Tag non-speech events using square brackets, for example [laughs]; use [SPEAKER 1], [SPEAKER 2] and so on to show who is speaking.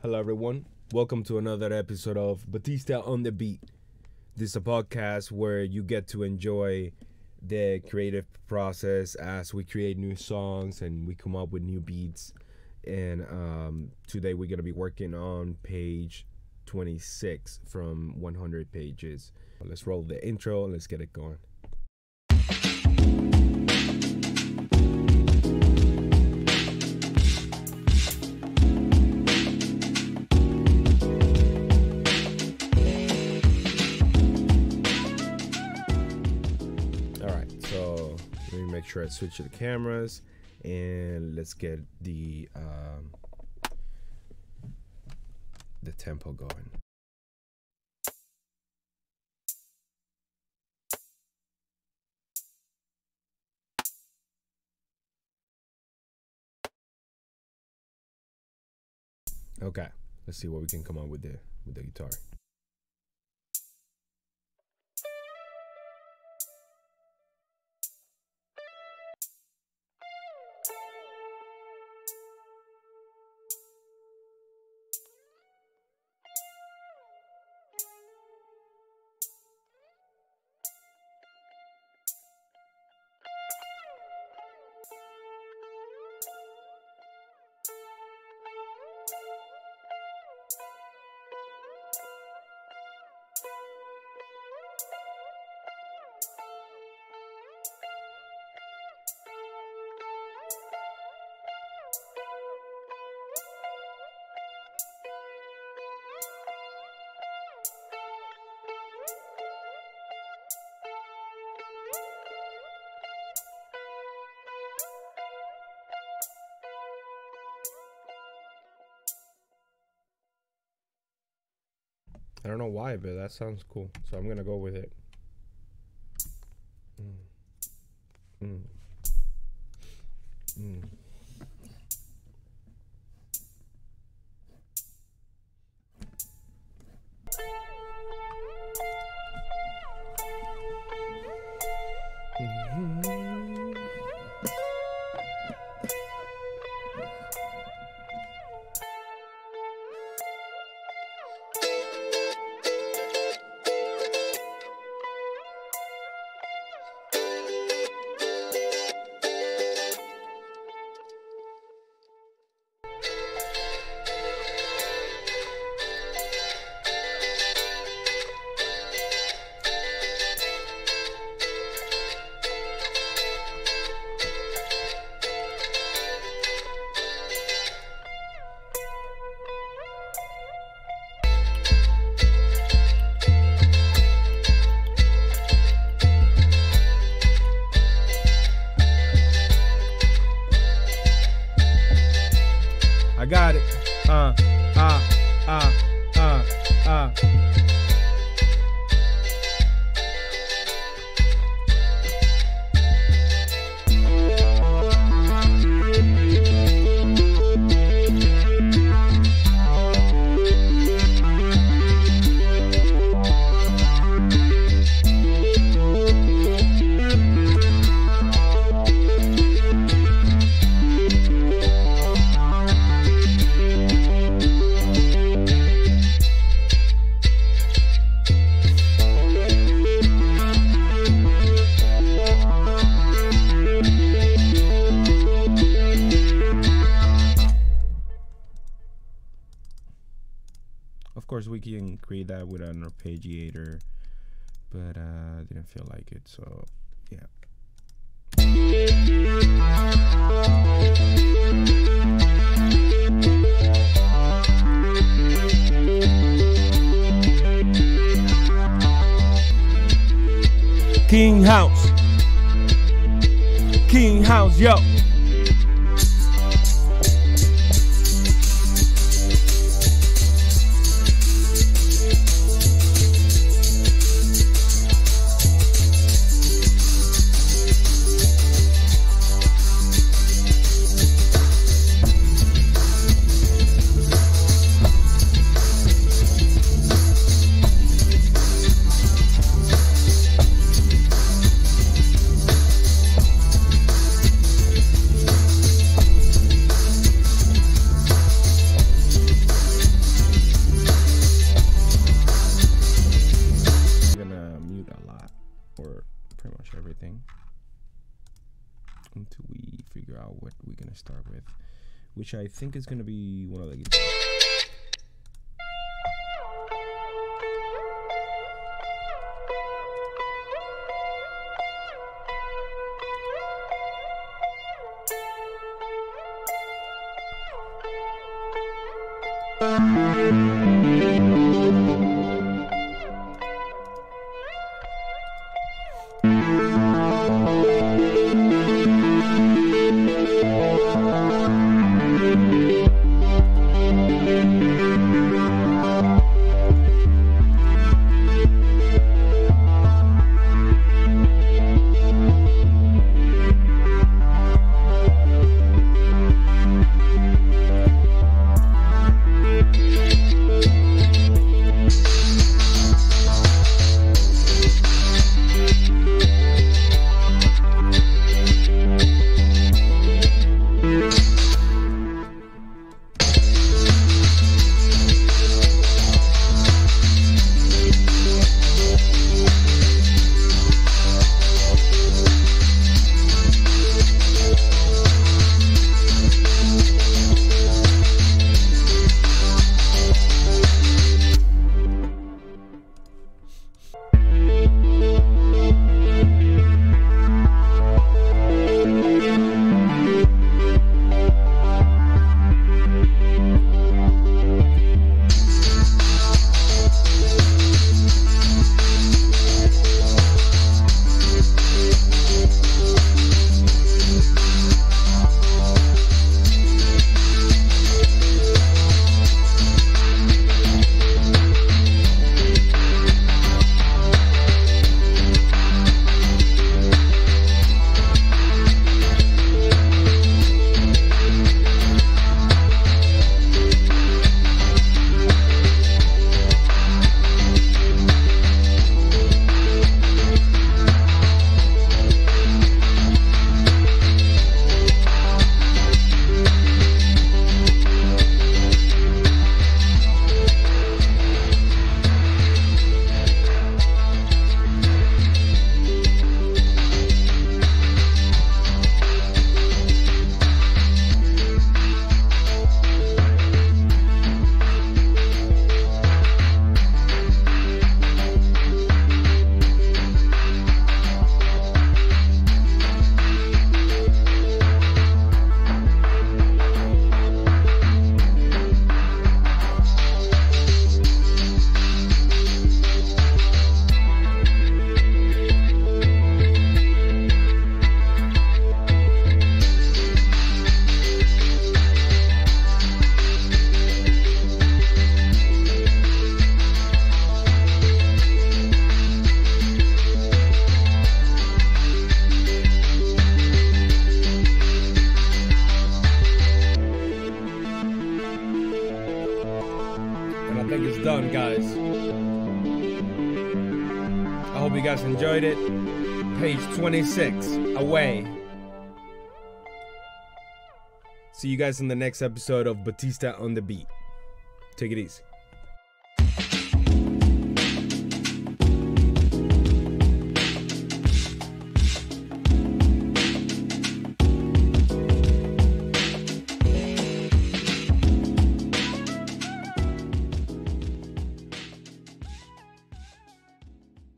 [SPEAKER 1] Hello, everyone. Welcome to another episode of Batista on the Beat. This is a podcast where you get to enjoy the creative process as we create new songs and we come up with new beats. And um, today we're going to be working on page 26 from 100 pages. Let's roll the intro and let's get it going. Make sure I switch to the cameras and let's get the um, the tempo going. Okay, let's see what we can come up with the with the guitar. I don't know why, but that sounds cool. So I'm gonna go with it. Mm. Mm. Mm. Course, we can create that with an arpeggiator, but uh, didn't feel like it. So, yeah. King House. King House, yo. pretty much everything. Until we figure out what we're gonna start with which I think is gonna be one of the [laughs] Think it's done, guys. I hope you guys enjoyed it. Page 26, away. See you guys in the next episode of Batista on the Beat. Take it easy.